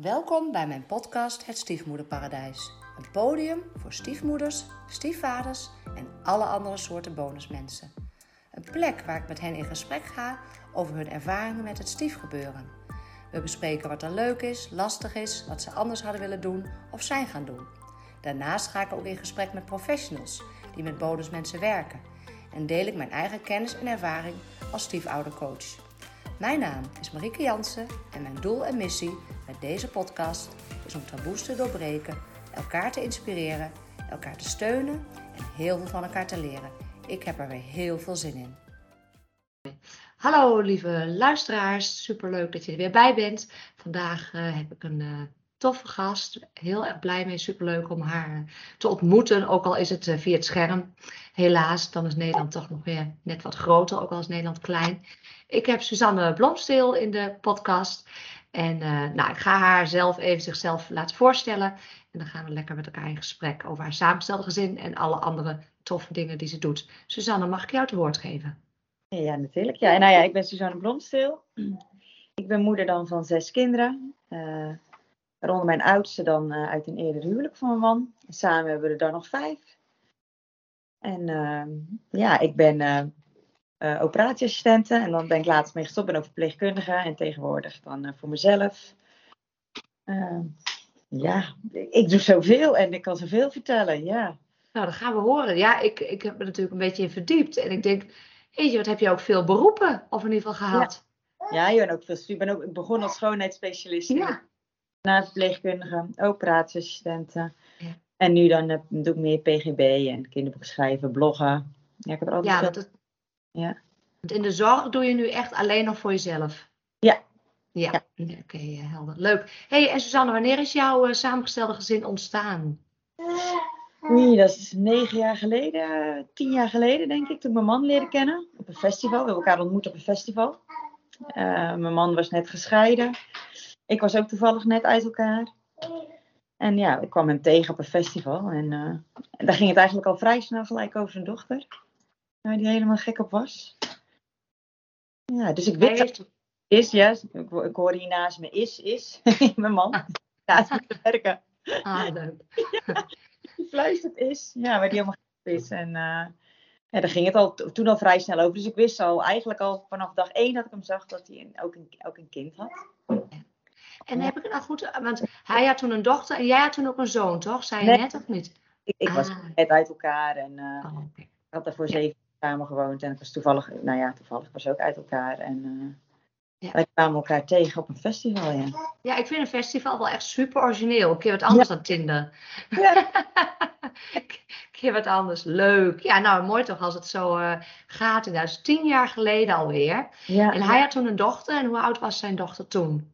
Welkom bij mijn podcast Het Stiefmoederparadijs. Een podium voor stiefmoeders, stiefvaders en alle andere soorten bonusmensen. Een plek waar ik met hen in gesprek ga over hun ervaringen met het stiefgebeuren. We bespreken wat er leuk is, lastig is, wat ze anders hadden willen doen of zijn gaan doen. Daarnaast ga ik ook in gesprek met professionals die met bonusmensen werken. En deel ik mijn eigen kennis en ervaring als stiefoudercoach. Mijn naam is Marieke Jansen en mijn doel en missie met deze podcast is om taboes te doorbreken, elkaar te inspireren, elkaar te steunen en heel veel van elkaar te leren. Ik heb er weer heel veel zin in. Hallo lieve luisteraars, superleuk dat je er weer bij bent. Vandaag uh, heb ik een uh, toffe gast, heel erg blij mee, superleuk om haar te ontmoeten, ook al is het via het scherm. Helaas, dan is Nederland toch nog weer net wat groter, ook al is Nederland klein. Ik heb Suzanne Blomsteel in de podcast. En uh, nou, ik ga haar zelf even zichzelf laten voorstellen. En dan gaan we lekker met elkaar in gesprek over haar samengestelde gezin en alle andere toffe dingen die ze doet. Suzanne, mag ik jou het woord geven? Ja, natuurlijk. Ja, nou ja, ik ben Suzanne Blomsteel. Ik ben moeder dan van zes kinderen. Uh, waaronder mijn oudste dan uh, uit een eerder huwelijk van mijn man. Samen hebben we er dan nog vijf. En ja, ik ben uh, operatieassistenten. En dan ben ik laatst mee gestopt, ben ook verpleegkundige. En tegenwoordig dan uh, voor mezelf. Uh, ja, ik doe zoveel en ik kan zoveel vertellen, ja. Nou, dat gaan we horen. Ja, ik, ik heb me natuurlijk een beetje in verdiept. En ik denk, je, wat heb je ook veel beroepen, of in ieder geval gehad? Ja, ja ook veel Ik ben ook begonnen als schoonheidsspecialist. Ja. Na verpleegkundige, operatieassistenten. Ja. En nu dan doe ik meer PGB en kinderboek schrijven, bloggen. Ja, ik heb er altijd ja, veel... dat, ja. Want in de zorg doe je nu echt alleen nog voor jezelf? Ja. Ja, ja. oké, okay, eh, helder. Leuk. hey, en Suzanne, wanneer is jouw uh, samengestelde gezin ontstaan? Oei, dat is negen jaar geleden, tien jaar geleden denk ik, toen mijn man leerde kennen. Op een festival. We hebben elkaar ontmoet op een festival. Uh, mijn man was net gescheiden. Ik was ook toevallig net uit elkaar. En ja, ik kwam hem tegen op een festival. En, uh, en daar ging het eigenlijk al vrij snel gelijk over zijn dochter waar die helemaal gek op was. Ja, dus ik weet dat is, ja, ik, ik hoor hier naast me is, is, mijn man. Ja, het moet werken. Ah, leuk. Ja, die fluistert is, ja, waar die helemaal gek op is. En uh, ja, daar ging het al, toen al vrij snel over. Dus ik wist al, eigenlijk al vanaf dag één dat ik hem zag, dat hij ook een, ook een kind had. En heb ik het nou goed, want hij had toen een dochter en jij had toen ook een zoon, toch? Zei je nee, net of niet? Ik, ik was ah. net uit elkaar en uh, oh, okay. ik had daarvoor zeven samen gewoond. En ik was toevallig, nou ja, toevallig was ook uit elkaar. En uh, ja. wij kwamen elkaar tegen op een festival, ja. Ja, ik vind een festival wel echt super origineel. Een keer wat anders ja. dan Tinder. Ja. een keer wat anders. Leuk. Ja, nou mooi toch als het zo uh, gaat. Dat is tien jaar geleden alweer. Ja, en hij had toen een dochter. En hoe oud was zijn dochter toen?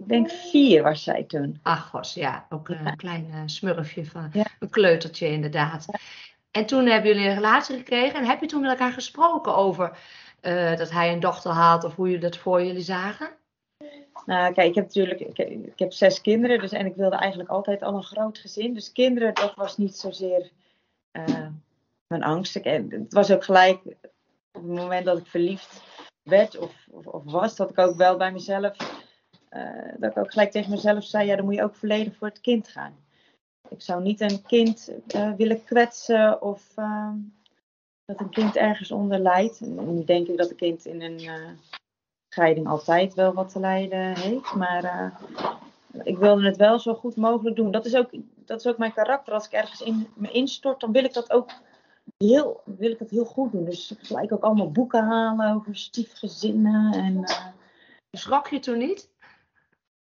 Ik denk vier was zij toen. Ach, was ja, ook een klein uh, smurfje van een kleutertje inderdaad. En toen hebben jullie een relatie gekregen en heb je toen met elkaar gesproken over uh, dat hij een dochter had of hoe jullie dat voor jullie zagen? Nou, kijk, ik heb natuurlijk ik, heb zes kinderen dus, en ik wilde eigenlijk altijd al een groot gezin. Dus kinderen, dat was niet zozeer uh, mijn angst. Ik, het was ook gelijk op het moment dat ik verliefd werd of, of, was, dat ik ook wel bij mezelf, uh, dat ik ook gelijk tegen mezelf zei, ja, dan moet je ook volledig voor het kind gaan ik zou niet een kind uh, willen kwetsen of uh, dat een kind ergens onder lijdt. Nu denk ik dat een kind in een uh, scheiding altijd wel wat te lijden heeft. Maar eh, ik wilde het wel zo goed mogelijk doen. Dat is ook, dat is ook mijn karakter. Als ik ergens in me instort, dan wil ik dat ook heel, wil ik het heel goed doen. Dus gelijk ook allemaal boeken halen over stiefgezinnen. En, Schrok je toen niet?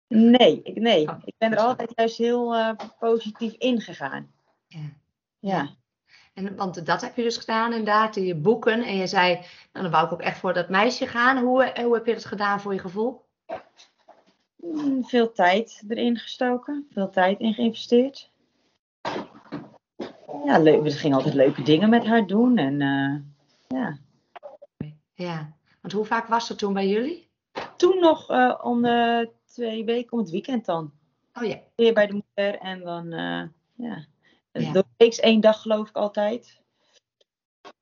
Nee, ik, nee. Oh, ik ben er altijd juist heel uh, positief ingegaan. Ja. ja. En, want dat heb je dus gedaan inderdaad, in je boeken. En je zei, nou, dan wou ik ook echt voor dat meisje gaan. Hoe, eh, hoe heb je dat gedaan voor je gevoel? Mm, veel tijd erin gestoken. Veel tijd in geïnvesteerd. Ja, leuk. We gingen altijd leuke dingen met haar doen. En uh, ja. Ja, want hoe vaak was ze toen bij jullie? Toen nog uh, om de twee weken om het weekend dan. Oh ja. Weer bij de moeder en dan, uh, ja. ja. Door week één dag geloof ik altijd.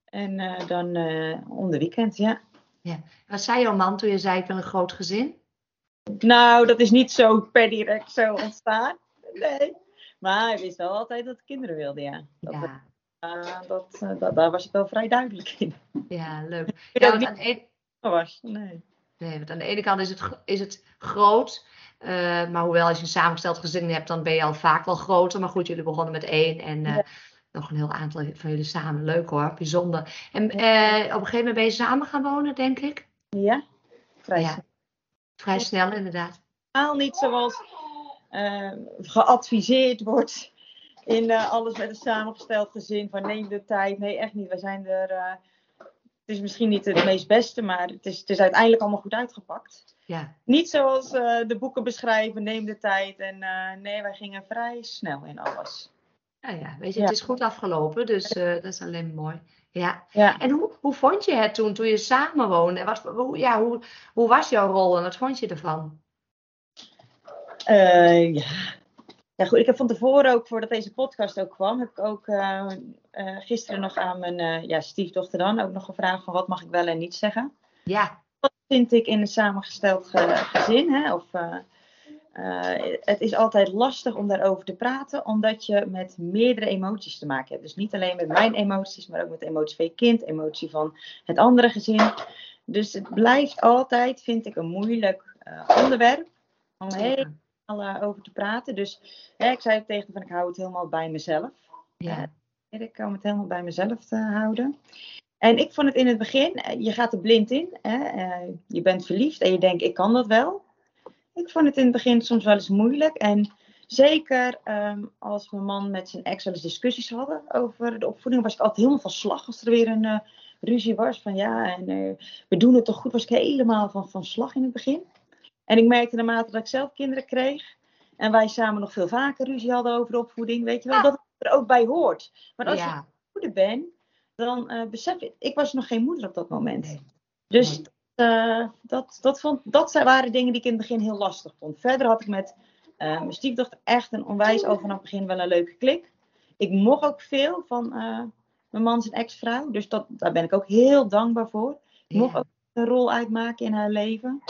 En uh, dan uh, om de weekend, ja. ja. Wat zei jouw man toen je zei ik wil een groot gezin? Nou, dat is niet zo per direct zo ontstaan. Nee. Maar hij wist wel altijd dat hij kinderen wilde, ja. Dat, Ja, eh, dat, eh, dat, daar was ik wel vrij duidelijk in. ja leuk. Ik Ja, want niet aan, was. Nee. Nee, want aan de ene kant is het, is het groot. eh, maar hoewel als je een samengesteld gezin hebt, dan ben je al vaak wel groter. Maar goed, jullie begonnen met één. En eh, Ja. nog een heel aantal van jullie samen. Leuk hoor, bijzonder. En eh, op een gegeven moment ben je samen gaan wonen, denk ik. Ja? Vrij Ja. Vrij snel inderdaad. snel niet zoals eh, geadviseerd wordt in alles met een samengesteld gezin. Van neem de tijd. Nee, echt niet. We zijn er. Het is misschien niet het meest beste, maar het is, het is uiteindelijk allemaal goed uitgepakt. Ja, Niet zoals eh, de boeken beschrijven, neem de tijd. En eh, nee, wij gingen vrij snel in alles. nou ja, weet je, Ja. het is goed afgelopen. Dus eh, dat is alleen mooi. Ja. Ja. En hoe, hoe vond je het toen, toen je samen woonde? Wat, hoe, ja, hoe, hoe was jouw rol en wat vond je ervan? Ja. Ja, goed. Ik heb van tevoren ook, voordat deze podcast ook kwam, heb ik ook eh, eh, gisteren nog aan mijn eh, ja, stiefdochter dan ook nog gevraagd van wat mag ik wel en niet zeggen. Ja, Wat vind ik in een samengesteld ge- gezin? Hè? Of, het is altijd lastig om daarover te praten, omdat je met meerdere emoties te maken hebt. Dus niet alleen met mijn emoties, maar ook met de emotie van je kind, emotie van het andere gezin. Dus het blijft altijd, vind ik, een moeilijk onderwerp om heel over te praten. Dus hè, ik zei tegen van ik hou het helemaal bij mezelf. Ja, Ik kan het helemaal bij mezelf te houden. En ik vond het in het begin, eh, je gaat er blind in. Hè? eh, je bent verliefd en je denkt ik kan dat wel. Ik vond het in het begin soms wel eens moeilijk. En zeker ehm, als mijn man met zijn ex wel eens discussies hadden over de opvoeding, was ik altijd helemaal van slag als er weer een eh, ruzie was. Van ja, en, eh, we doen het toch goed, was ik helemaal van, van slag in het begin. En ik merkte naarmate dat ik zelf kinderen kreeg en wij samen nog veel vaker ruzie hadden over opvoeding, weet je wel, Ja. dat het er ook bij hoort. Maar als je moeder ben, dan eh, besef ik, ik was nog geen moeder op dat moment. Nee. Dus eh, dat, dat, vond, dat waren dingen die ik in het begin heel lastig vond. Verder had ik met eh, mijn stiefdochter echt een onwijs al vanaf het begin wel een leuke klik. Ik mocht ook veel van mijn man zijn ex-vrouw, dus dat, daar ben ik ook heel dankbaar voor. Ik mocht ook een rol uitmaken in haar leven.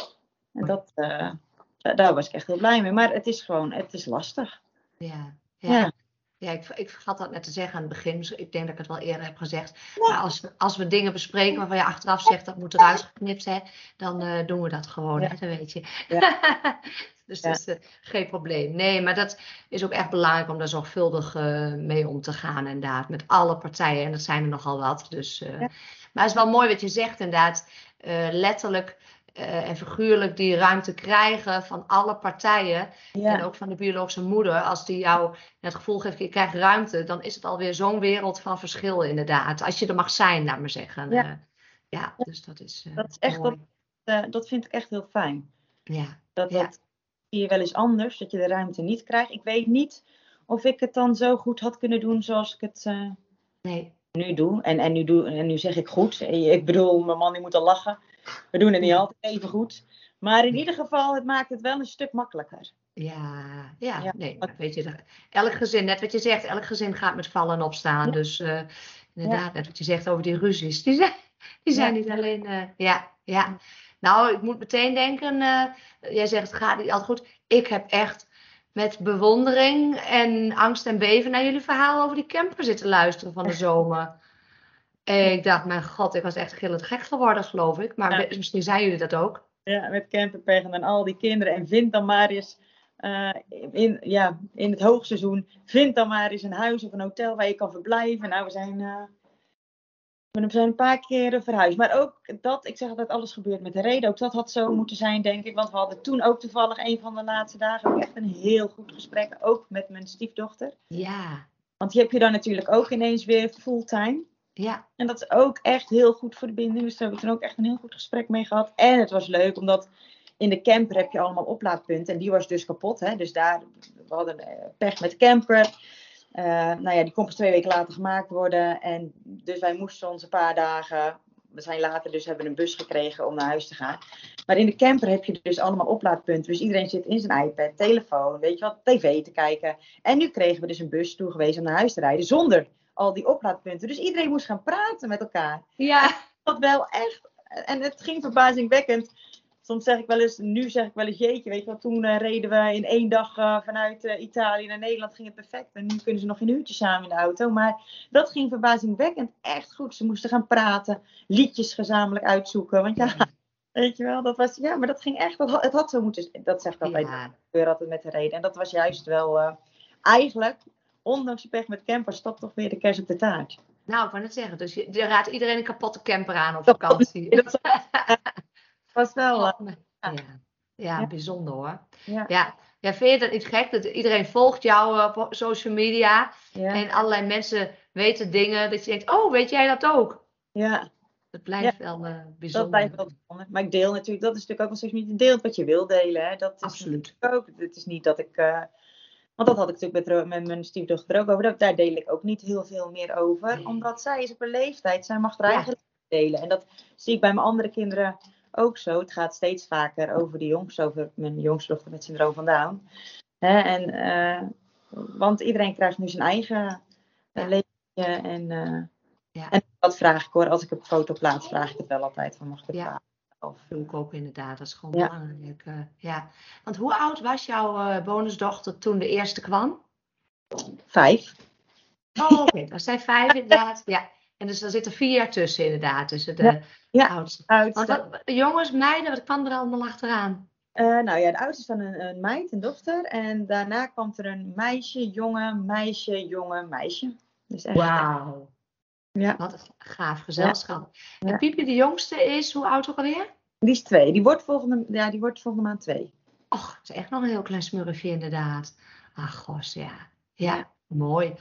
En dat, eh, da- daar was ik echt heel blij mee. Maar het is gewoon, het is lastig. Ja, Ja. ja. Ja, ik, ik vergat dat net te zeggen aan het begin. Dus ik denk dat ik het wel eerder heb gezegd. Maar als, we- als we dingen bespreken waarvan je achteraf zegt dat moet eruit geknipt, hè, dan eh, doen we dat gewoon. Ja. Hè, dat weet je. dus Ja. dat is eh, geen probleem. Nee, maar dat is ook echt belangrijk om daar zorgvuldig mee om te gaan, inderdaad. Met alle partijen. En dat zijn er nogal wat. Dus, Ja. Maar het is wel mooi wat je zegt, inderdaad. letterlijk eh, en figuurlijk die ruimte krijgen van alle partijen. Ja, En ook van de biologische moeder, als die jou het gevoel geeft, je krijgt ruimte, dan is het alweer zo'n wereld van verschil inderdaad. Als je er mag zijn, laat maar zeggen. Ja. Eh, ja dus dat is, eh, dat is echt mooi. dat vind ik echt heel fijn. Ja, Dat, Ja. dat zie je wel eens anders, dat je de ruimte niet krijgt. Ik weet niet of ik het dan zo goed had kunnen doen zoals ik het nee, nu doe. En, en, nu doe. en nu zeg ik goed. Ik bedoel, mijn man die moet al lachen. We doen het niet altijd even goed. Maar in ieder geval, het maakt het wel een stuk makkelijker. ja, ja, Ja. nee, weet je, elk gezin, net wat je zegt, elk gezin gaat met vallen en opstaan. Ja. Dus eh, inderdaad, net wat je zegt over die ruzies, die zijn, die zijn niet alleen, eh, ja, ja. Nou, ik moet meteen denken, eh, jij zegt het gaat niet altijd goed. Ik heb echt met bewondering en angst en beven naar jullie verhaal over die camper zitten luisteren van de zomer. En ik dacht, mijn god, ik was echt gillend gek geworden, geloof ik. Maar Ja. misschien zijn jullie dat ook. Ja, met camperpech en al die kinderen. En vind dan maar eens, eh, in, ja, in het hoogseizoen, vind dan maar eens een huis of een hotel waar je kan verblijven. Nou, we zijn, eh, we zijn een paar keer verhuisd. Maar ook dat, ik zeg dat alles gebeurt met de reden. Ook dat had zo moeten zijn, denk ik. Want we hadden toen ook toevallig een van de laatste dagen ook echt een heel goed gesprek. Ook met mijn stiefdochter. Ja, Want die heb je dan natuurlijk ook ineens weer fulltime. ja, En dat is ook echt heel goed voor de binding. Dus daar heb ik toen ook echt een heel goed gesprek mee gehad. En het was leuk, omdat in de camper heb je allemaal oplaadpunten. En die was dus kapot. Hè? Dus daar, we hadden eh, pech met de camper. Eh, nou ja, die kon pas twee weken later gemaakt worden. En dus wij moesten ons een paar dagen... We zijn later dus hebben een bus gekregen om naar huis te gaan. Maar in de camper heb je dus allemaal oplaadpunten. Dus iedereen zit in zijn iPad, telefoon, weet je wat, tv te kijken. En nu kregen we dus een bus toegewezen om naar huis te rijden. Zonder al die oplaadpunten. Dus iedereen moest gaan praten met elkaar. ja, Dat wel echt. En het ging verbazingwekkend soms zeg ik wel eens, nu zeg ik wel eens jeetje, weet je wel, toen eh, reden we in één dag eh, vanuit eh, Italië naar Nederland, ging het perfect. En nu kunnen ze nog een uurtje samen in de auto. Maar dat ging verbazingwekkend echt goed. Ze moesten gaan praten, liedjes gezamenlijk uitzoeken. Want ja, weet je wel, dat was, ja, maar dat ging echt, dat, het had zo moeten, dat zeg ik altijd, Ja. gebeurde altijd met de reden. En dat was juist wel, eigenlijk, ondanks de pech met campers, dat toch weer de kers op de taart. Nou, ik wou net zeggen, dus je, je raadt iedereen een kapotte camper aan op vakantie. Dat was wel, eh, ja. Ja, Ja. bijzonder hoor. ja, Ja. ja, vind je dat niet gek? Dat iedereen volgt jou eh, op social media en allerlei mensen weten dingen dat je denkt, oh, weet jij dat ook? ja. Dat blijft wel eh, Dat bijzonder. blijft wel bijzonder. Maar ik deel natuurlijk, dat is natuurlijk ook wel steeds niet. Deelt wat je wil delen. Hè. Dat is Absoluut. ook. Het is niet dat ik. want dat had ik natuurlijk met, met mijn stiefdochter ook over. Dat, daar deel ik ook niet heel veel meer over. Nee. Omdat zij is op een leeftijd. Zij mag haar Ja. eigen leven delen. En dat zie ik bij mijn andere kinderen ook zo. Het gaat steeds vaker over de jongens. Over mijn jongste dochter met syndroom van Down. Hè, en, eh, want iedereen krijgt nu zijn eigen eh, Ja. leven. En, eh, Ja. en dat vraag ik hoor. Als ik een foto plaats, vraag ik het wel altijd. Van, mag ik het Ja. Of, doe ik ook inderdaad. Dat is gewoon Ja. belangrijk. ja. Want hoe oud was jouw bonusdochter toen de eerste kwam? Vijf. Oh, oké. Dat zijn vijf inderdaad. Ja. En dus er zitten vier jaar tussen inderdaad. Tussen de Ja. Ja. oudste. Oudste. Want wat, jongens, meiden, wat kwam er allemaal achteraan? Eh, nou ja, de oudste is van een, een meid, een dochter. En daarna kwam er een meisje, jongen, meisje, jongen, meisje. Dus echt, Wauw. Ja. Wat een gaaf gezelschap. Ja. En Piepje, de jongste, is hoe oud ook alweer? Die is twee. Die wordt volgende, ja, die wordt volgende maand twee. Och, het is echt nog een heel klein smurfje inderdaad. Ach, gos. Ja, Ja. Mooi.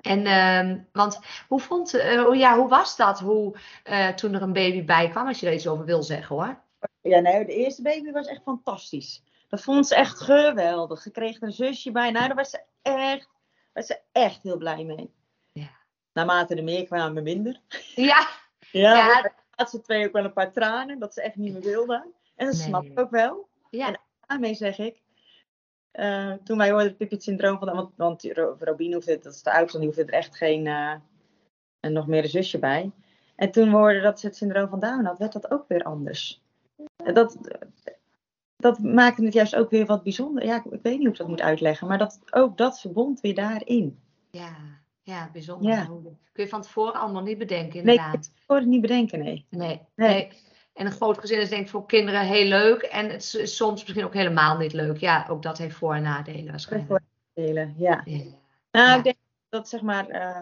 En, ehm, want hoe vond, hoe- ja, hoe was dat hoe, eh, toen er een baby bij kwam? Als je er iets over wil zeggen hoor. Ja, nee, de eerste baby was echt fantastisch. Dat vond ze echt geweldig. Ze kreeg een zusje bij. Nou, daar was ze echt, was ze echt heel blij mee. Ja. Naarmate er meer kwamen, minder. Ja, Ja, Ja. de laatste twee ook wel een paar tranen. Dat ze echt niet meer wilde. En dat Nee. snap ik ook wel. ja, En- daarmee zeg ik. Eh, toen wij hoorden het syndroom van. Want, want Ro- Robine hoefde, dat is de oudste, die hoefde er echt geen. eh, en nog meer een zusje bij. En toen we hoorden dat ze het syndroom van Down had, werd dat ook weer anders. Dat, dat maakte het juist ook weer wat bijzonder. Ja, ik, ik weet niet hoe ik dat moet uitleggen, maar dat, ook dat verbond weer daarin. ja, ja, bijzonder. Ja. Kun je van tevoren allemaal niet bedenken Nee, inderdaad. ik kon het niet bedenken, nee. Nee, Nee. nee. En een groot gezin is denk ik voor kinderen heel leuk. En het is soms misschien ook helemaal niet leuk. Ja, ook dat heeft voor- en nadelen waarschijnlijk. Delen, ja. Ja. Nou, Ja. ik denk dat zeg maar eh,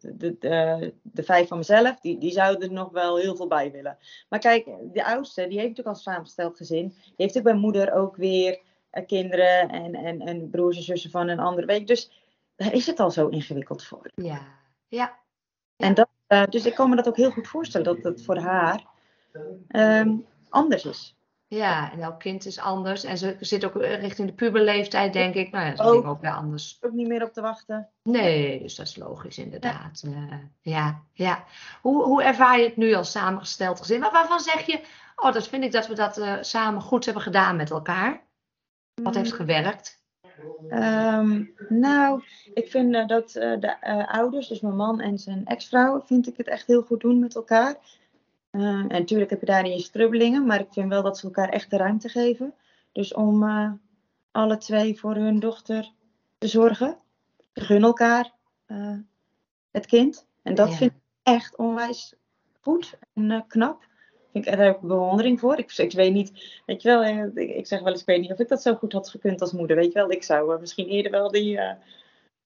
de, de, de, vijf van mezelf, die, die zouden er nog wel heel veel bij willen. Maar kijk, de oudste, die heeft natuurlijk al een samengesteld gezin. Die heeft ook bij moeder ook weer eh, kinderen en, en, en broers en zussen van een andere. Weet je, dus daar is het al zo ingewikkeld voor. Ja, ja, Ja. En dat, eh, dus ik kan me dat ook heel goed voorstellen, dat het voor haar ehm, anders is. ja. En elk kind is anders. En ze zit ook richting de puberleeftijd, denk ik. Nou ja, dat is Ook. weer anders. Ook niet meer op te wachten. Nee, dus dat is logisch inderdaad. Eh, ja, ja. Hoe, hoe ervaar je het nu als samengesteld gezin? Maar waarvan zeg je, oh, dat vind ik dat we dat eh, samen goed hebben gedaan met elkaar? Wat heeft gewerkt? Ehm, nou, ik vind eh, dat eh, de eh, ouders, dus mijn man en zijn ex-vrouw, vind ik het echt heel goed doen met elkaar. Eh, en natuurlijk heb je daarin je strubbelingen, maar ik vind wel dat ze elkaar echt de ruimte geven. Dus om eh, alle twee voor hun dochter te zorgen. Ze gunnen elkaar eh, het kind. En dat Ja. vind ik echt onwijs goed en eh, knap. Vind ik, daar heb ik bewondering voor. Ik, ik weet niet, weet je wel, ik, zeg wel eens, ik weet niet of ik dat zo goed had gekund als moeder. Weet je wel, ik zou misschien eerder wel die,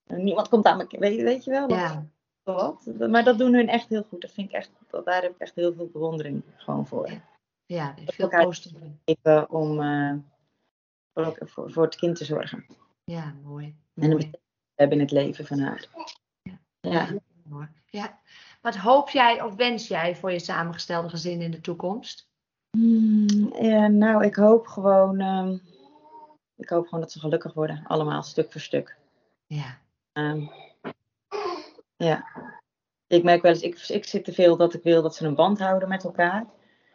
niemand komt aan me, weet, weet je wel. dat- Ja, wat. Maar dat doen hun echt heel goed. Dat vind ik echt, daar heb ik echt heel veel bewondering gewoon voor. Ja. ja, veel elkaar- positief. Even om eh, voor, voor, voor het kind te zorgen. Ja, mooi. En een hebben in het leven van haar. Ja. hoor. Ja. Wat hoop jij of wens jij voor je samengestelde gezin in de toekomst? Hmm, ja, nou, ik hoop gewoon, ehm, ik hoop gewoon dat ze gelukkig worden. Allemaal, stuk voor stuk. Ja, Ehm, ja. Ik merk wel eens, ik, ik zit te veel dat ik wil dat ze een band houden met elkaar.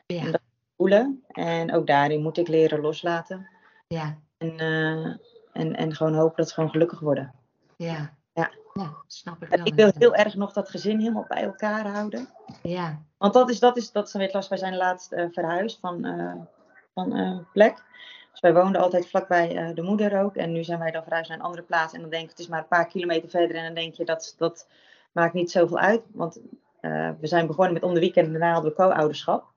ja, dat- Voelen. En ook daarin moet ik leren loslaten. ja, En, eh, en, en gewoon hopen dat ze gewoon gelukkig worden. ja. Ja. Ja, snap ik En wel. ik wil heel erg nog dat gezin helemaal bij elkaar houden. Ja, Want dat is, dat is, dat is dan weer last. Wij zijn laatst eh, verhuisd van, eh, van uh, plek. Dus wij woonden altijd vlakbij uh, de moeder ook. En nu zijn wij dan verhuisd naar een andere plaats. En dan denk ik, het is maar een paar kilometer verder. En dan denk je, dat, dat maakt niet zoveel uit. Want uh, we zijn begonnen met om de weekend en daarna hadden we co-ouderschap.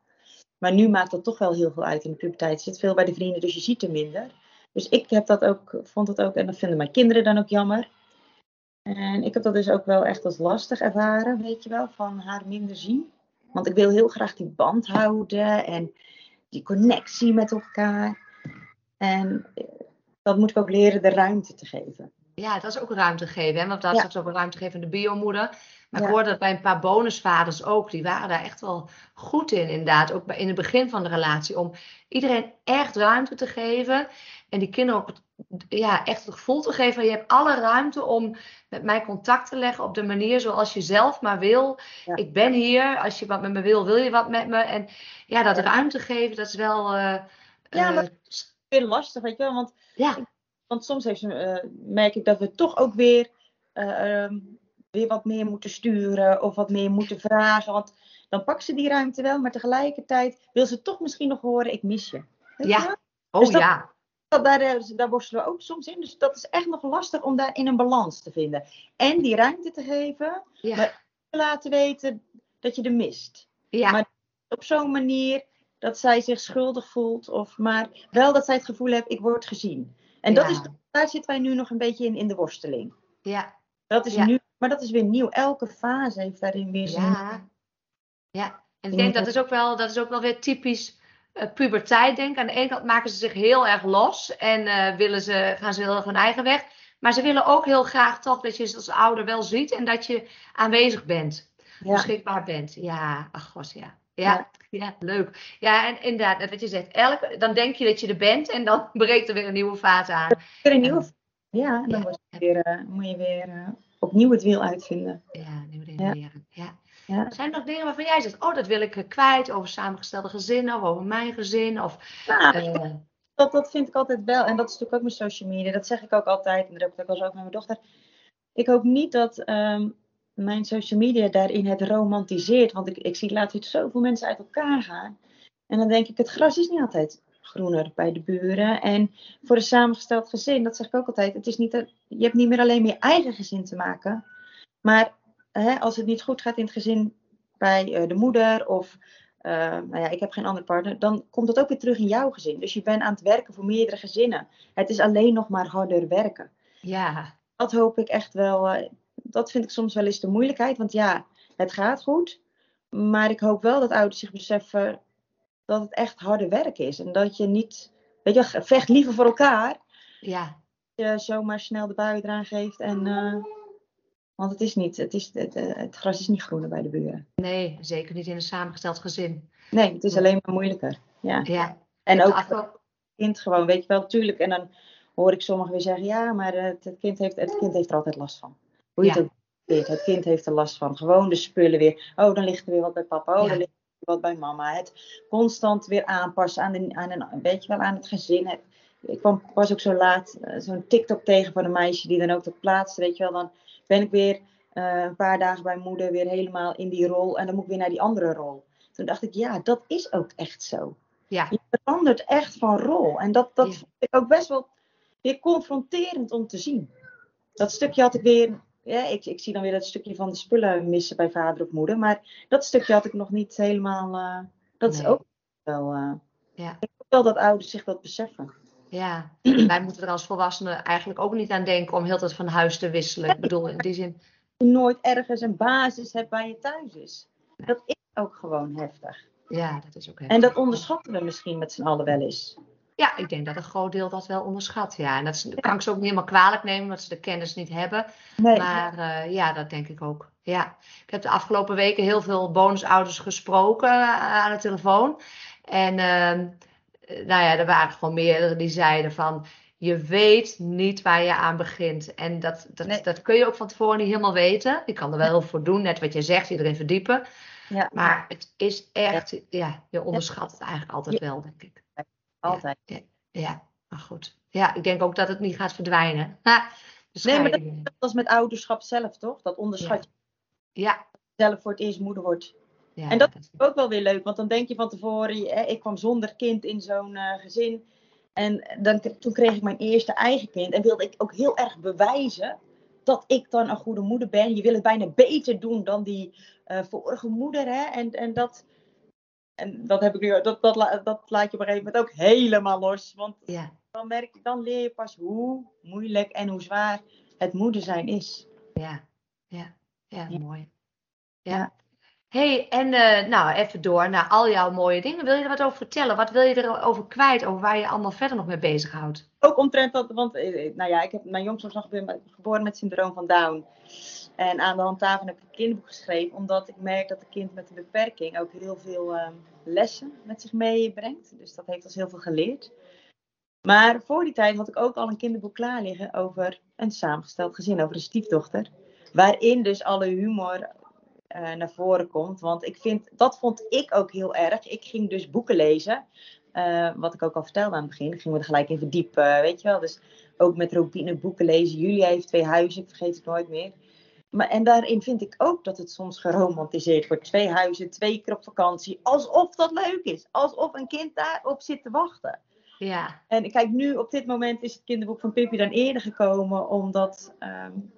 Maar nu maakt dat toch wel heel veel uit in de puberteit. Je zit veel bij de vrienden, dus je ziet er minder. Dus ik heb dat ook, vond het ook, en dat vinden mijn kinderen dan ook jammer. En ik heb dat dus ook wel echt als lastig ervaren, weet je wel, van haar minder zien. Want ik wil heel graag die band houden en die connectie met elkaar. En dat moet ik ook leren de ruimte te geven. Ja, dat is ook ruimte geven. Hè? Want dat is ook ruimte geven in de biomoeder. Maar ik hoorde dat bij een paar bonusvaders ook. Die waren daar echt wel goed in, inderdaad. Ook in het begin van de relatie. Om iedereen echt ruimte te geven. En die kinderen ook ja, echt het gevoel te geven. Je hebt alle ruimte om met mij contact te leggen op de manier zoals je zelf maar wil. Ik ben hier. Als je wat met me wil, wil je wat met me. En ja, dat ruimte geven, dat is wel. Uh, ja, maar het is lastig, weet je wel. Want, ja. Want soms heeft, uh, merk ik dat we toch ook weer. Uh, weer wat meer moeten sturen of wat meer moeten vragen. Want dan pakt ze die ruimte wel, maar tegelijkertijd wil ze toch misschien nog horen: ik mis je. ja, oh dus ja. Dat, daar, eh, daar worstelen we ook soms in. Dus dat is echt nog lastig om daarin een balans te vinden. En die ruimte te geven, ja. maar te laten weten dat je er mist. Ja. Maar op zo'n manier dat zij zich schuldig voelt, of maar wel dat zij het gevoel heeft: ik word gezien. En dat is, daar zitten wij nu nog een beetje in, in de worsteling. Ja. Dat is nu maar dat is weer nieuw. Elke fase heeft daarin weer zijn. Ja, ja. en ik denk dat is ook wel, dat is ook wel weer typisch uh, puberteit. Denk. Aan de ene kant maken ze zich heel erg los en uh, willen ze, gaan ze heel erg hun eigen weg. Maar ze willen ook heel graag toch dat je ze als ouder wel ziet en dat je aanwezig bent. Beschikbaar bent. Ja, ach was ja. Ja, ja, leuk. Ja, en inderdaad, wat je zegt, elke, dan denk je dat je er bent en dan breekt er weer een nieuwe fase aan. Weer een nieuwe ja, dan ja. Je weer, uh, moet je weer opnieuw het wiel uitvinden. Ja, nieuw leren. Ja. ja. Zijn er nog dingen waarvan jij zegt, oh, dat wil ik kwijt over samengestelde gezinnen of over mijn gezin? Of, nou, uh... dat, dat vind ik altijd wel. En dat is natuurlijk ook mijn social media. Dat zeg ik ook altijd. En dat heb ik ook wel eens met mijn dochter. Ik hoop niet dat um, mijn social media daarin het romantiseert. Want ik, ik zie laatst zoveel mensen uit elkaar gaan. En dan denk ik, het gras is niet altijd groener bij de buren. En voor een samengesteld gezin, dat zeg ik ook altijd, het is niet, je hebt niet meer alleen meer eigen gezin te maken. Maar hè, als het niet goed gaat in het gezin bij uh, de moeder of uh, nou ja, ik heb geen andere partner, dan komt dat ook weer terug in jouw gezin. Dus je bent aan het werken voor meerdere gezinnen. Het is alleen nog maar harder werken. Ja. Dat hoop ik echt wel. Uh, dat vind ik soms wel eens de moeilijkheid. Want ja, het gaat goed. Maar ik hoop wel dat ouders zich beseffen dat het echt harde werk is. En dat je niet, weet je, vecht liever voor elkaar. Ja. Je zomaar snel de bui eraan geeft. En, uh, want het is niet, het, is, het, eh, het, gras is niet groener bij de buren. Nee, zeker niet in een samengesteld gezin. Nee, het is alleen maar moeilijker. Ja. ja. En ook het kind gewoon, weet je wel, natuurlijk. En dan hoor ik sommigen weer zeggen, ja, maar het, kind, heeft, het kind heeft er altijd last van. Hoe je ja. het ook het kind heeft er last van. Gewoon de spullen weer. Oh, dan ligt er weer wat bij papa. Oh, dan ligt wat bij mama. Het constant weer aanpassen aan, de, aan een, weet wel, aan het gezin. ik kwam pas ook zo laat uh, zo'n TikTok tegen van een meisje die dan ook dat plaatste. Weet je wel, dan ben ik weer uh, een paar dagen bij moeder weer helemaal in die rol. En dan moet ik weer naar die andere rol. Toen dacht ik, ja, dat is ook echt zo. Ja. Je verandert echt van rol. En dat, dat ja. vond ik ook best wel weer confronterend om te zien. Dat stukje had ik weer ja, ik, ik zie dan weer dat stukje van de spullen missen bij vader of moeder. Maar dat stukje had ik nog niet helemaal. Uh, dat nee. is ook wel. Uh, ja. Ik hoop wel dat ouders zich dat beseffen. Ja, wij moeten er als volwassenen eigenlijk ook niet aan denken om heel tijd van huis te wisselen. Ik bedoel, in die zin. Je nooit ergens een basis hebt waar je thuis is. Dat is ook gewoon heftig. Ja, dat is ook heftig. En dat onderschatten we misschien met z'n allen wel eens. Ja, ik denk dat een groot deel dat wel onderschat. Ja, en dat is, kan ik ze ook niet helemaal kwalijk nemen, omdat ze de kennis niet hebben. Nee. Maar uh, ja, dat denk ik ook. Ja, ik heb de afgelopen weken heel veel bonusouders gesproken uh, aan de telefoon. En uh, nou ja, er waren gewoon meerdere die zeiden van, je weet niet waar je aan begint. En dat, dat, nee. dat kun je ook van tevoren niet helemaal weten. Je kan er wel heel voor doen, net wat je zegt, iedereen verdiepen. Ja. Maar het is echt, ja je onderschat het eigenlijk altijd wel, denk ik. Altijd. Ja, ja, maar goed. Ja, ik denk ook dat het niet gaat verdwijnen. Ha, nee, maar dat, dat is met ouderschap zelf, toch? Dat onderschat je. Ja. Zelf voor het eerst moeder wordt. Ja, en dat is ook wel weer leuk, want dan denk je van tevoren, ik kwam zonder kind in zo'n uh, gezin. En dan, toen kreeg ik mijn eerste eigen kind en wilde ik ook heel erg bewijzen dat ik dan een goede moeder ben. Je wil het bijna beter doen dan die uh, vorige moeder. Hè? En, en, dat, en dat, heb ik nu, dat, dat, dat laat je op een gegeven moment ook helemaal los. Want ja. dan, merk, dan leer je pas hoe moeilijk en hoe zwaar het moeder zijn is. Ja, ja, ja, mooi. Ja hey, en uh, nou, even door naar al jouw mooie dingen. Wil je er wat over vertellen? Wat wil je erover kwijt, over waar je allemaal verder nog mee bezighoudt? Ook omtrent dat, want eh, nou ja, ik heb mijn jongste nog geboren met syndroom van Down. En aan de hand daarvan heb ik een kinderboek geschreven, omdat ik merk dat een kind met een beperking ook heel veel uh, lessen met zich meebrengt. Dus dat heeft ons heel veel geleerd. Maar voor die tijd had ik ook al een kinderboek klaar liggen over een samengesteld gezin, over een stiefdochter. Waarin dus alle humor uh, naar voren komt. Want ik vind, dat vond ik ook heel erg. Ik ging dus boeken lezen. Uh, wat ik ook al vertelde aan het begin. Ik ging me er gelijk in verdiepen, weet je wel. Dus ook met Robine boeken lezen. Julia heeft twee huizen, ik vergeet het nooit meer. Maar, en daarin vind ik ook dat het soms geromantiseerd wordt. Twee huizen, twee keer op vakantie. Alsof dat leuk is. Alsof een kind daarop zit te wachten. Ja. En kijk, nu op dit moment is het kinderboek van Pippi dan eerder gekomen. Omdat um,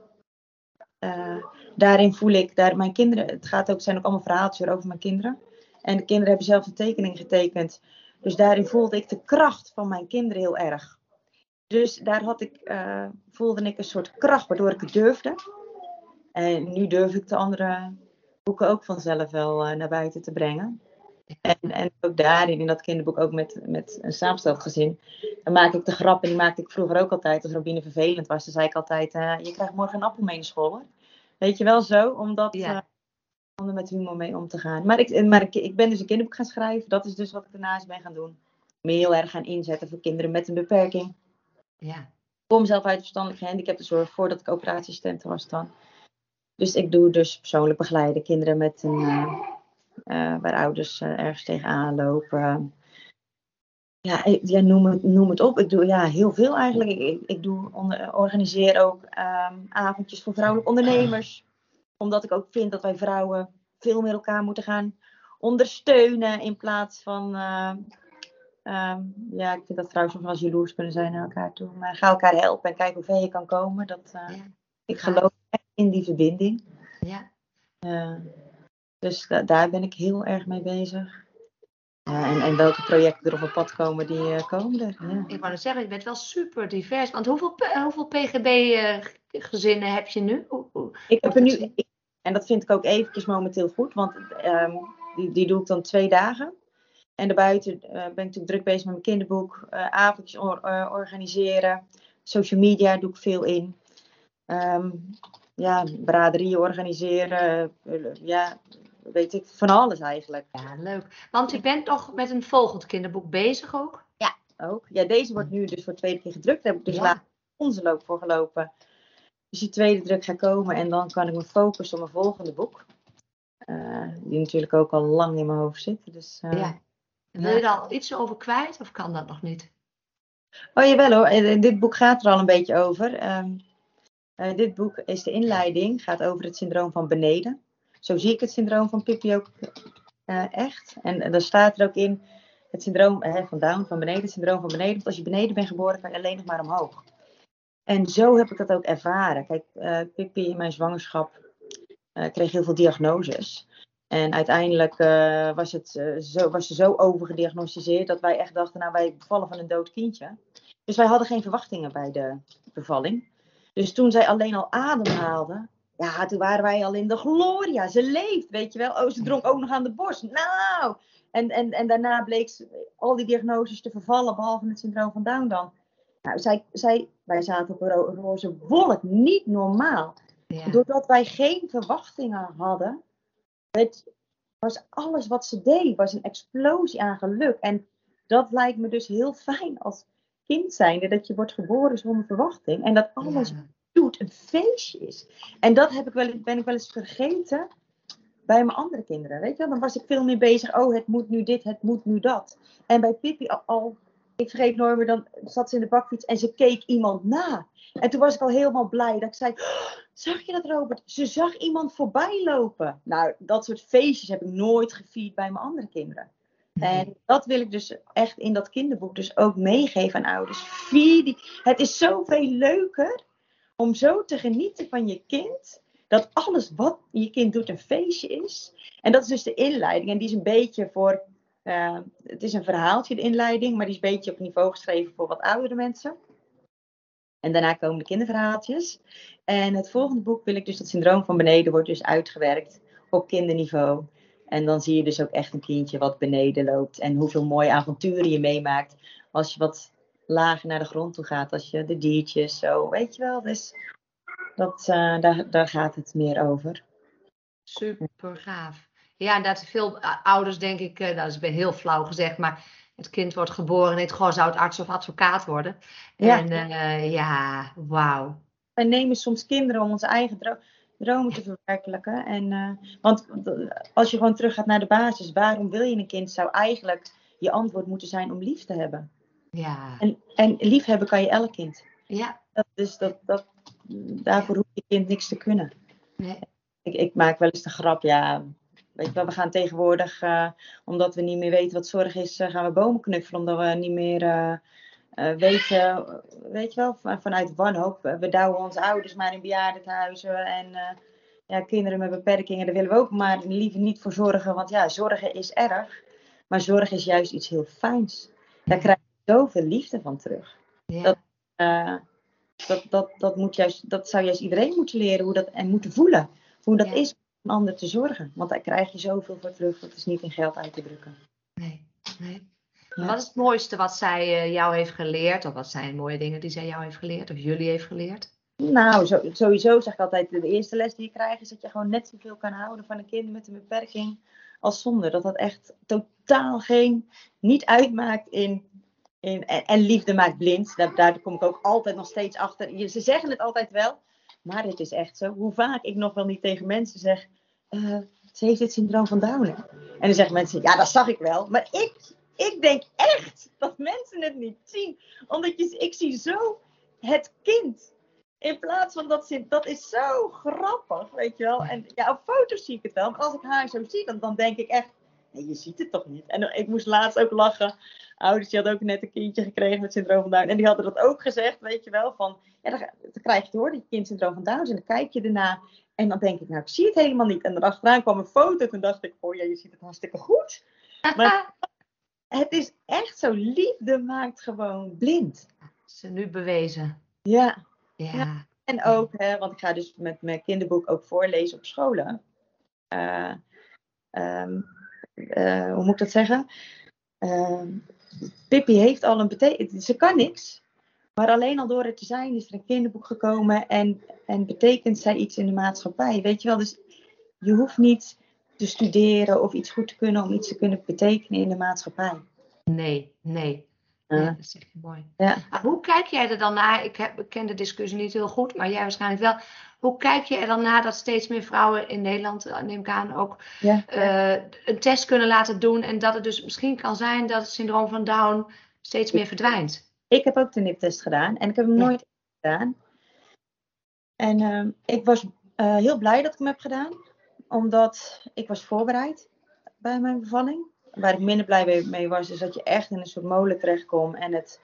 uh, daarin voel ik, daar mijn kinderen, het gaat ook, zijn ook allemaal verhaaltjes over mijn kinderen. En de kinderen hebben zelf een tekening getekend. Dus daarin voelde ik de kracht van mijn kinderen heel erg. Dus daar had ik, uh, voelde ik een soort kracht waardoor ik het durfde. En nu durf ik de andere boeken ook vanzelf wel uh, naar buiten te brengen. En, en ook daarin, in dat kinderboek, ook met, met een samengesteld gezin, dan maak ik de grap, en die maakte ik vroeger ook altijd, als Robine vervelend was, dan zei ik altijd, uh, je krijgt morgen een appel mee naar school hoor. Weet je wel zo, omdat ja. uh, om er met humor mee om te gaan. Maar, ik, maar ik, ik ben dus een kinderboek gaan schrijven, dat is dus wat ik daarnaast ben gaan doen. Me heel erg gaan inzetten voor kinderen met een beperking. Ja. Ik kom zelf uit verstandelijke gehandicaptenzorg voordat ik operatieassistent was dan. Dus ik doe dus persoonlijk begeleiden kinderen met een... Uh, uh, waar ouders uh, ergens tegenaan lopen. Ja, ja noem, het, noem het op. Ik doe ja, heel veel eigenlijk. Ik, ik doe onder, organiseer ook um, avondjes voor vrouwelijke ondernemers. Omdat ik ook vind dat wij vrouwen veel meer elkaar moeten gaan ondersteunen. In plaats van. Um, ja, ik vind dat vrouwen soms wel jaloers kunnen zijn naar elkaar toe. Maar ga elkaar helpen en kijk hoe ver je kan komen. Dat, ja. Ik geloof in die verbinding. Ja. Dus daar ben ik heel erg mee bezig. en, en, welke projecten er op het pad komen, die uh, komen er. Ja. Ik wou zeggen, je bent wel super divers. Want hoeveel, hoeveel PGB-gezinnen uh, heb je nu? ik heb er nu, en dat vind ik ook eventjes momenteel goed, want um, die, die doe ik dan twee dagen. En daarbuiten ben ik natuurlijk druk bezig met mijn kinderboek, avondjes or, organiseren. Social media doe ik veel in. Um, ja, braderieën organiseren. ja, weet ik, van alles eigenlijk. Ja, leuk. Want je bent toch met een volgend kinderboek bezig ook? Ja, ook. Ja, deze wordt nu dus voor de tweede keer gedrukt. Daar heb ik dus ja. onze loop voor gelopen. Dus die tweede druk gaat komen en dan kan ik me focussen op mijn volgende boek. Uh, die natuurlijk ook al lang in mijn hoofd zit. Dus, uh, ja. Wil je daar al iets over kwijt of kan dat nog niet? Oh jawel hoor, dit boek gaat er al een beetje over. Um, uh, dit boek is de inleiding, gaat over het syndroom van beneden. Zo zie ik het syndroom van Pippi ook uh, echt. En, en daar staat er ook in het syndroom uh, van Down, van beneden, het syndroom van beneden. Want als je beneden bent geboren, kan je alleen nog maar omhoog. En zo heb ik dat ook ervaren. Kijk, uh, Pippi in mijn zwangerschap kreeg heel veel diagnoses. En uiteindelijk was, het, zo, was ze zo overgediagnosticeerd dat wij echt dachten, nou wij bevallen van een dood kindje. Dus wij hadden geen verwachtingen bij de bevalling. Dus toen zij alleen al ademhaalde, ja, toen waren wij al in de gloria. Ze leeft, weet je wel. Oh, ze dronk ook nog aan de borst. Nou! En, en, en daarna bleek ze, al die diagnoses te vervallen, behalve het syndroom van Down dan. Nou, zij, zij, wij zaten op een roze wolk, niet normaal. Doordat wij geen verwachtingen hadden, het was alles wat ze deed, was een explosie aan geluk. En dat lijkt me dus heel fijn als kind zijnde, dat je wordt geboren zonder verwachting. En dat alles doet een feestje is. En dat heb ik wel, ben ik wel eens vergeten bij mijn andere kinderen. Weet je wel? Dan was ik veel meer bezig. Oh, het moet nu dit, het moet nu dat. En bij Pippi al, ik vergeet nooit meer, dan zat ze in de bakfiets en ze keek iemand na. En toen was ik al helemaal blij dat ik zei, "Oh, zag je dat Robert? Ze zag iemand voorbij lopen. Nou, dat soort feestjes heb ik nooit gevierd bij mijn andere kinderen. En dat wil ik dus echt in dat kinderboek dus ook meegeven aan ouders. Het is zoveel leuker om zo te genieten van je kind. Dat alles wat je kind doet een feestje is. En dat is dus de inleiding. En die is een beetje voor. eh, het is een verhaaltje, de inleiding. Maar die is een beetje op niveau geschreven voor wat oudere mensen. En daarna komen de kinderverhaaltjes. En het volgende boek wil ik dus, dat syndroom van beneden, wordt dus uitgewerkt op kinderniveau. En dan zie je dus ook echt een kindje wat beneden loopt. En hoeveel mooie avonturen je meemaakt. Als je wat lager naar de grond toe gaat. Als je de diertjes zo, weet je wel. Dus dat, eh, daar, daar gaat het meer over. Super gaaf. Ja, dat veel eh, ouders denk ik, eh, dat is weer heel flauw gezegd, maar het kind wordt geboren en denkt, goh, zou het arts of advocaat worden? Ja. En ja, wauw. Wij nemen soms kinderen om onze eigen dro- dromen te verwerkelijken. En, eh, want eh, als je gewoon teruggaat naar de basis. Waarom wil je een kind? Zou eigenlijk je antwoord moeten zijn om lief te hebben. Ja, En, en lief hebben kan je elk kind. ja, Dat, dus dat, dat, daarvoor hoeft je kind niks te kunnen. nee. Ik, ik maak wel eens de grap, ja. Weet je wel, we gaan tegenwoordig, eh, omdat we niet meer weten wat zorg is, gaan we bomen knuffelen. Omdat we niet meer eh, eh, weten, weet je wel, van- vanuit wanhoop. We we douwen onze ouders maar in bejaardenhuizen. En eh, ja, kinderen met beperkingen, daar willen we ook maar liever niet voor zorgen. Want ja, zorgen is erg. Maar zorg is juist iets heel fijns. Daar krijg je zoveel liefde van terug. Ja, Dat- Eh, dat, dat, dat, moet juist, dat zou juist iedereen moeten leren hoe dat, en moeten voelen. Hoe dat Ja. is om een ander te zorgen. Want daar krijg je zoveel voor terug. Dat is niet in geld uit te drukken. nee, nee. Ja. Wat is het mooiste wat zij eh, jou heeft geleerd? Of wat zijn mooie dingen die zij jou heeft geleerd? Of jullie heeft geleerd? Nou, zo, sowieso zeg ik altijd, de eerste les die je krijgt is dat je gewoon net zoveel kan houden van een kind met een beperking als zonder. Dat dat echt totaal geen, niet uitmaakt in, in en, en liefde maakt blind. Daar, daar kom ik ook altijd nog steeds achter. Je- Ze zeggen het altijd wel, maar het is echt zo. Hoe vaak ik nog wel niet tegen mensen zeg, eh, ze heeft dit syndroom van Down. hè? En dan zeggen mensen, ja dat zag ik wel. Maar ik, ik denk echt dat mensen het niet zien. Omdat je, ik zie zo het kind. In plaats van dat dat is zo grappig, weet je wel. En ja, op foto's zie ik het wel. Maar als ik haar zo zie, dan, dan denk ik echt, nee, je ziet het toch niet. En ik moest laatst ook lachen. Ouders, die hadden ook net een kindje gekregen met syndroom van Down. En die hadden dat ook gezegd, weet je wel. Van, ja, dan, dan krijg je dat je kind syndroom van Down. En dan kijk je ernaar. En dan denk ik, nou, ik zie het helemaal niet. En dan achteraan kwam een foto. Toen dacht ik, oh ja, je ziet het hartstikke goed. Maar- Het is echt zo, liefde maakt gewoon blind. Ze nu bewezen. Ja. Ja, Ja. En ook, hè, want ik ga dus met mijn kinderboek ook voorlezen op scholen. Eh, ehm, eh, hoe moet ik dat zeggen? Ehm, Pippi heeft al een betekenis. Ze kan niks. Maar alleen al door het te zijn is er een kinderboek gekomen. En, en betekent zij iets in de maatschappij. Weet je wel, dus je hoeft niet te studeren of iets goed te kunnen om iets te kunnen betekenen in de maatschappij. nee, nee. Ja. Ja, dat zeg je mooi. Ja. Maar hoe kijk jij er dan naar? Ik, heb, ik ken de discussie niet heel goed, maar jij waarschijnlijk wel. Hoe kijk je er dan naar dat steeds meer vrouwen in Nederland, eh, neem ik aan, ook Ja. eh, een test kunnen laten doen en dat het dus misschien kan zijn dat het syndroom van Down steeds meer verdwijnt? Ik heb ook de NIP-test gedaan en ik heb hem Ja. nooit gedaan. En ehm, ik was eh, heel blij dat ik hem heb gedaan, omdat ik was voorbereid bij mijn bevalling. Waar ik minder blij mee- was, is dat je echt in een soort molen terechtkomt. En het,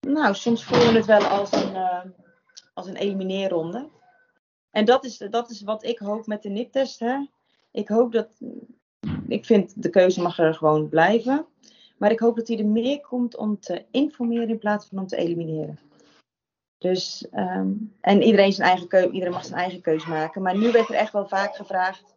nou, soms voelde het wel als een, eh, als een elimineerronde. En dat is, dat is wat ik hoop met de NIP-test. Ik hoop dat, ik vind de keuze mag er gewoon blijven. Maar ik hoop dat hij er meer komt om te informeren in plaats van om te elimineren. Dus, ehm, en iedereen, zijn eigen keu- iedereen mag zijn eigen keuze maken. Maar nu werd er echt wel vaak gevraagd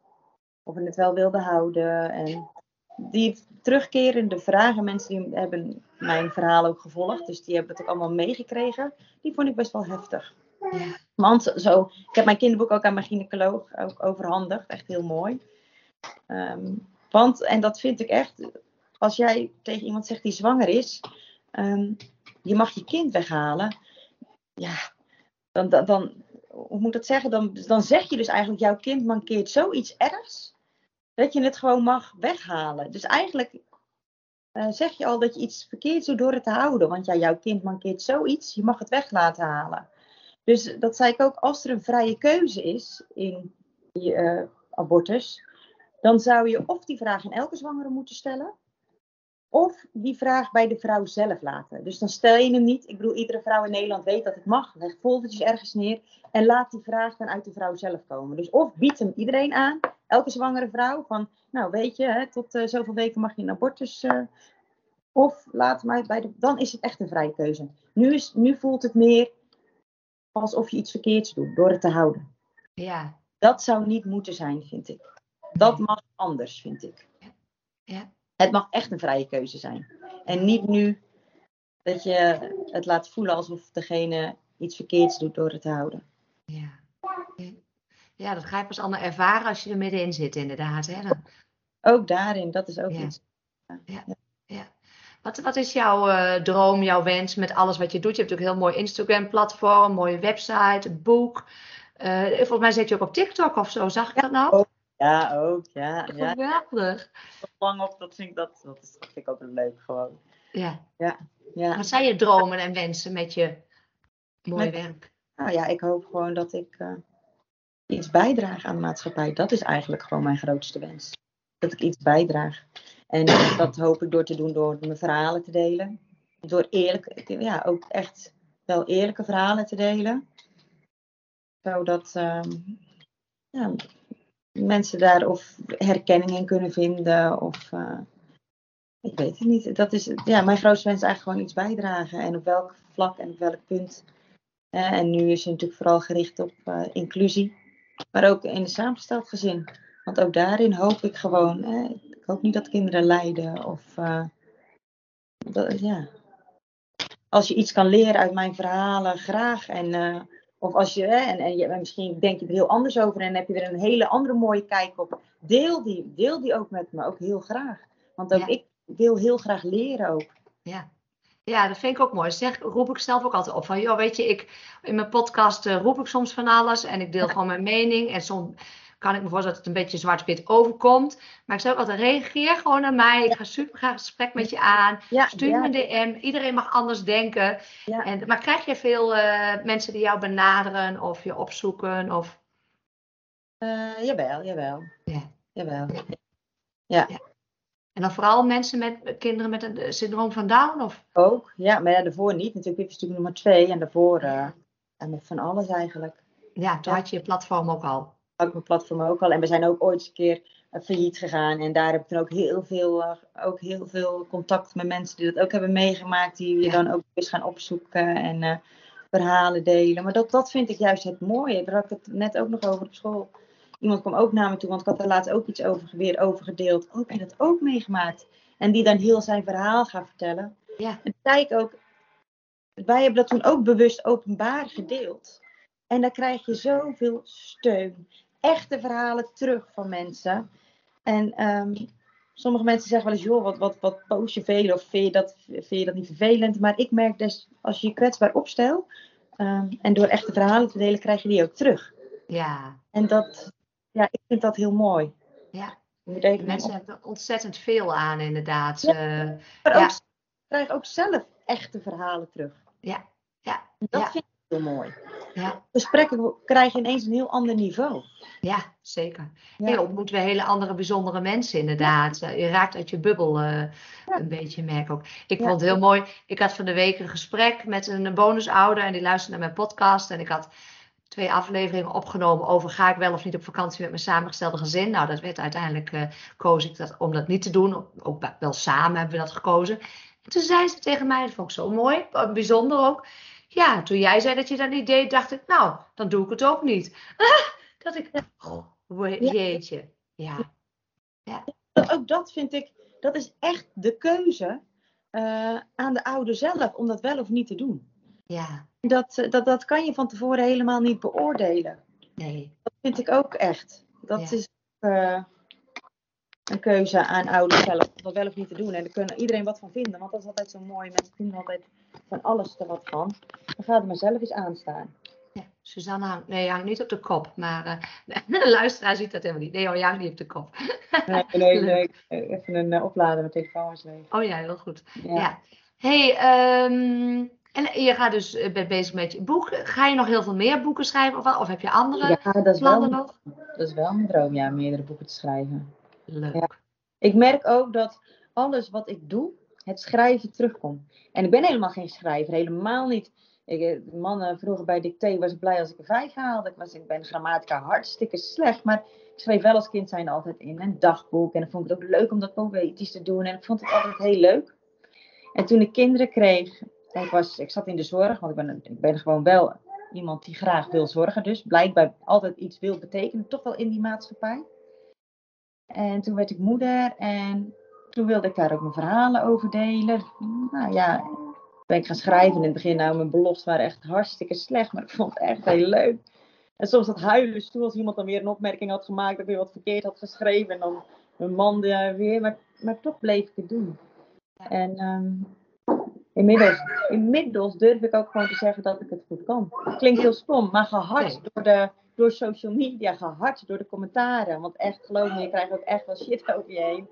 of we het wel wilden houden. En die terugkerende vragen, mensen die hebben mijn verhaal ook gevolgd. Dus die hebben het ook allemaal meegekregen. Die vond ik best wel heftig. Ja. Want zo, ik heb mijn kinderboek ook aan mijn gynaecoloog ook overhandigd. Echt heel mooi. Ehm, want, en dat vind ik echt, als jij tegen iemand zegt die zwanger is, ehm, je mag je kind weghalen. Ja, dan, dan, hoe moet dat zeggen? Dan, dan zeg je dus eigenlijk, jouw kind mankeert zoiets ergs, dat je het gewoon mag weghalen. Dus eigenlijk eh, zeg je al dat je iets verkeerd doet door het te houden. Want ja, jouw kind mankeert zoiets, je mag het weg laten halen. Dus dat zei ik ook, als er een vrije keuze is in die uh, abortus, dan zou je of die vraag in elke zwangere moeten stellen, of die vraag bij de vrouw zelf laten. Dus dan stel je hem niet. Ik bedoel, iedere vrouw in Nederland weet dat het mag. Leg foldertjes ergens neer en laat die vraag dan uit de vrouw zelf komen. Dus of biedt hem iedereen aan, elke zwangere vrouw, van, nou weet je, hè, tot uh, zoveel weken mag je een abortus. Uh, of laat maar bij de. Dan is het echt een vrije keuze. Nu, is, nu voelt het meer alsof je iets verkeerds doet door het te houden. Ja. Dat zou niet moeten zijn, vind ik. Dat mag anders, vind ik. Ja. Het mag echt een vrije keuze zijn. En niet nu dat je het laat voelen alsof degene iets verkeerds doet door het te houden. Ja. Ja, dat ga je pas allemaal ervaren als je er middenin zit, inderdaad. Hè? Dan... Ook daarin, dat is ook ja. iets. Ja. ja. Wat, wat is jouw uh, droom, jouw wens met alles wat je doet? Je hebt natuurlijk een heel mooi Instagram-platform, mooie website, een boek. Uh, volgens mij zit je ook op TikTok of zo, zag ik dat nou? Ook. Ja, ook. Ja, ja. Geweldig. Lang op, dat vind ik, dat, dat, is, dat vind ik ook leuk gewoon. Ja. Ja. ja. Wat zijn je dromen en wensen met je mooie Met- werk? Nou ja, ik hoop gewoon dat ik uh, iets bijdraag aan de maatschappij. Dat is eigenlijk gewoon mijn grootste wens. Dat ik iets bijdraag. En dat hoop ik door te doen door mijn verhalen te delen. Door eerlijk, ja, ook echt wel eerlijke verhalen te delen. Zodat uh, ja, mensen daar of herkenning in kunnen vinden. Of uh, ik weet het niet. Dat is, ja, mijn grootste wens is eigenlijk gewoon iets bijdragen. En op welk vlak en op welk punt. Uh, en nu is het natuurlijk vooral gericht op uh, inclusie. Maar ook in een samengesteld gezin. Want ook daarin hoop ik gewoon. Eh, ik hoop niet dat kinderen lijden. Of dat, ja. Als je iets kan leren uit mijn verhalen, graag. En, of als je, en, en je, misschien denk je er heel anders over en heb je er een hele andere mooie kijk op. Deel die, deel die ook met me, ook heel graag. Want ook ja. ik wil heel graag leren ook. Ja. Ja, dat vind ik ook mooi. Zeg, roep ik zelf ook altijd op. Van, joh, weet je, ik, in mijn podcast uh, roep ik soms van alles. En ik deel gewoon mijn mening. En soms kan ik me voorstellen dat het een beetje zwart-wit overkomt. Maar ik zou ook altijd reageer gewoon naar mij. Ik ga super graag een gesprek met je aan. Ja, Stuur ja. me een DM. Iedereen mag anders denken. Ja. En, maar krijg je veel uh, mensen die jou benaderen of je opzoeken? Of... Uh, jawel, jawel. Ja. Jawel. Ja. En dan vooral mensen met kinderen met een syndroom van Down? Of? Ook, ja, maar ja, daarvoor niet. Natuurlijk is natuurlijk nummer twee en daarvoor uh, en met van alles eigenlijk. Ja, toen Ja. had je je platform ook al. Ik mijn platform ook al. En we zijn ook ooit eens een keer uh, failliet gegaan. En daar heb ik toen ook heel veel, uh, ook heel veel contact met mensen die dat ook hebben meegemaakt. Die je Ja. dan ook eens gaan opzoeken en uh, verhalen delen. Maar dat, dat vind ik juist het mooie. Daar had ik het net ook nog over op school. Iemand kwam ook naar me toe, want ik had er laatst ook iets over, weer over gedeeld. Oh, heb je dat ook meegemaakt? En die dan heel zijn verhaal gaat vertellen. Ja. En zei ik ook, wij hebben dat toen ook bewust openbaar gedeeld. En dan krijg je zoveel steun. Echte verhalen terug van mensen. En um, sommige mensen zeggen wel eens, joh, wat, wat, wat post je veel? Of vind je, dat, vind je dat niet vervelend? Maar ik merk dus, als je je kwetsbaar opstelt. Um, en door echte verhalen te delen, krijg je die ook terug. Ja. En dat, ja, ik vind dat heel mooi. Ja. Mensen op... hebben er ontzettend veel aan, inderdaad. Ja. Uh, Maar ja. ook, krijg ook zelf echte verhalen terug. ja. Ja. En dat Ja. vind ik heel mooi. Ja. Gesprekken krijgen ineens een heel ander niveau. Ja, zeker. Ja. Je ontmoet weer hele andere bijzondere mensen, inderdaad. Je raakt uit je bubbel uh, Ja. een beetje, merk ook. Ik vond het heel mooi. Ik had van de week een gesprek met een bonusouder en die luisterde naar mijn podcast. En ik had twee afleveringen opgenomen over ga ik wel of niet op vakantie met mijn samengestelde gezin. Nou, dat werd uiteindelijk, uh, koos ik dat om dat niet te doen. Ook wel samen hebben we dat gekozen. En toen zei ze tegen mij, dat vond ik zo mooi, bijzonder ook. Ja, toen jij zei dat je dat niet deed, dacht ik, nou, dan doe ik het ook niet. dat ik, oh, jeetje. Ja. ja. Ook dat vind ik, dat is echt de keuze uh, aan de ouder zelf om dat wel of niet te doen. Ja. Dat, dat, dat kan je van tevoren helemaal niet beoordelen. Nee. Dat vind ik ook echt. Dat Ja. is uh, een keuze aan ouders zelf om dat wel of niet te doen. En daar kan iedereen wat van vinden, want dat is altijd zo mooi. Mensen vinden altijd van alles er wat van. Dan ga er maar zelf eens aan staan. Ja. Suzanne hangt, nee, hangt niet op de kop. Maar uh, de luisteraar ziet dat helemaal niet. Nee hoor, je hangt niet op de kop. nee, nee, nee, even een uh, oplader, mijn telefoon is leeg. Oh ja, heel goed. Ja. hey, um, en je gaat dus bent bezig met je boek. Ga je nog heel veel meer boeken schrijven? Of, of heb je andere ja, dat is plannen wel, nog? Dat is wel mijn droom, ja, meerdere boeken te schrijven. Ik merk ook dat alles wat ik doe, het schrijven terugkomt. En ik ben helemaal geen schrijver, helemaal niet. Ik, eh, mannen vroeger bij dicté was ik blij als ik een vijf haalde. Ik, was, ik ben grammatica hartstikke slecht, maar ik schreef wel als kind zijn altijd in een dagboek. En dan vond ik het ook leuk om dat poëtisch te doen. En ik vond het altijd heel leuk. En toen ik kinderen kreeg, ik, was, ik zat in de zorg, want ik ben, ik ben gewoon wel iemand die graag wil zorgen. Dus blijkbaar altijd iets wil betekenen, toch wel in die maatschappij. En toen werd ik moeder en toen wilde ik daar ook mijn verhalen over delen. Nou ja, ben ik gaan schrijven. In het begin, nou, mijn beloften waren echt hartstikke slecht, maar ik vond het echt heel leuk. En soms dat huilen toe als iemand dan weer een opmerking had gemaakt, dat ik weer wat verkeerd had geschreven. En dan mijn man weer, maar, maar toch bleef ik het doen. En um, inmiddels, inmiddels durf ik ook gewoon te zeggen dat ik het goed kan. klinkt heel stom, maar gehard door, de, door social media, gehard door de commentaren. Want echt, geloof me, je krijgt ook echt wel shit over je heen.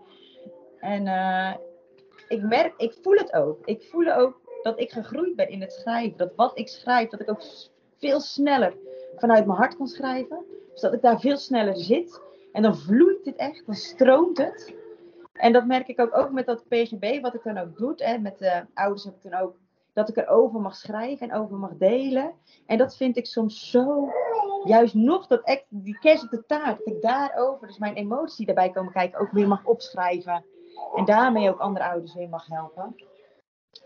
En uh, ik merk, ik voel het ook. Ik voel ook dat ik gegroeid ben in het schrijven. Dat wat ik schrijf, dat ik ook veel sneller vanuit mijn hart kan schrijven. Dus dat ik daar veel sneller zit. En dan vloeit het echt, dan stroomt het. En dat merk ik ook, ook met dat PGB, wat ik dan ook doe. Met de ouders heb ik dan ook dat ik erover mag schrijven en over mag delen. En dat vind ik soms zo, juist nog, dat echt, die kerst op de taart, dat ik daarover, dus mijn emotie daarbij komen kijken, ook weer mag opschrijven. En daarmee ook andere ouders weer mag helpen.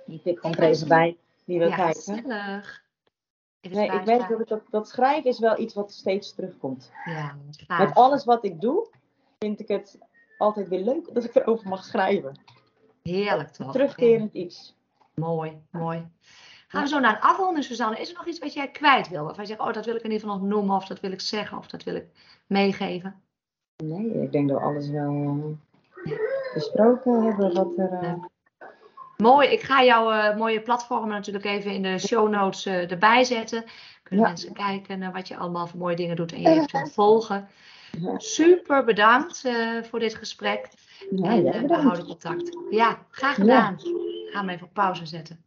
Die tip komt er even bij, die wil ja, kijken. Nee, ik merk dat, dat, dat schrijven is wel iets wat steeds terugkomt. Ja, Met alles wat ik doe, vind ik het altijd weer leuk dat ik erover mag schrijven. Heerlijk toch? Terugkerend iets. Mooi, mooi. Gaan we zo naar een afronding, Suzanne. Is er nog iets wat jij kwijt wil? Of je zegt, oh, dat wil ik in ieder geval nog noemen, of dat wil ik zeggen, of dat wil ik meegeven? Nee, ik denk dat we alles wel uh, besproken hebben wat er. Uh... Mooi, ik ga jouw uh, mooie platformen natuurlijk even in de show notes erbij zetten. Kunnen mensen kijken naar wat je allemaal voor mooie dingen doet en je eventueel volgen. Super bedankt voor dit gesprek. En we houden contact. Ja, graag gedaan. Ga hem even op pauze zetten.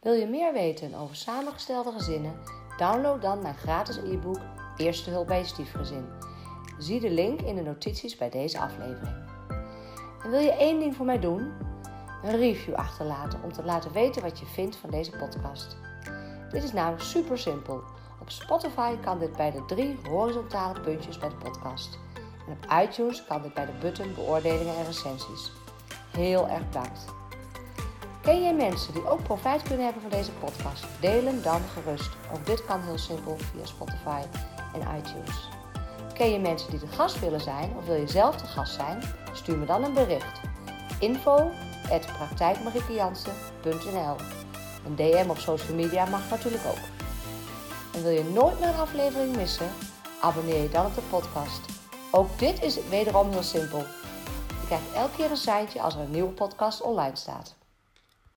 Wil je meer weten over samengestelde gezinnen? Download dan mijn gratis e-book Eerste hulp bij je stiefgezin. Zie de link in de notities bij deze aflevering. En wil je één ding voor mij doen? Een review achterlaten om te laten weten wat je vindt van deze podcast. Dit is namelijk super simpel. Op Spotify kan dit bij de drie horizontale puntjes bij de podcast. En op iTunes kan dit bij de button beoordelingen en recensies. Heel erg bedankt. Ken jij mensen die ook profijt kunnen hebben van deze podcast? Deel hem dan gerust. Ook dit kan heel simpel via Spotify en iTunes. Ken je mensen die de gast willen zijn of wil je zelf de gast zijn? Stuur me dan een bericht. Info Een DM op social media mag natuurlijk ook. En wil je nooit meer een aflevering missen? Abonneer je dan op de podcast. Ook dit is wederom heel simpel. Je krijgt elke keer een seintje als er een nieuwe podcast online staat.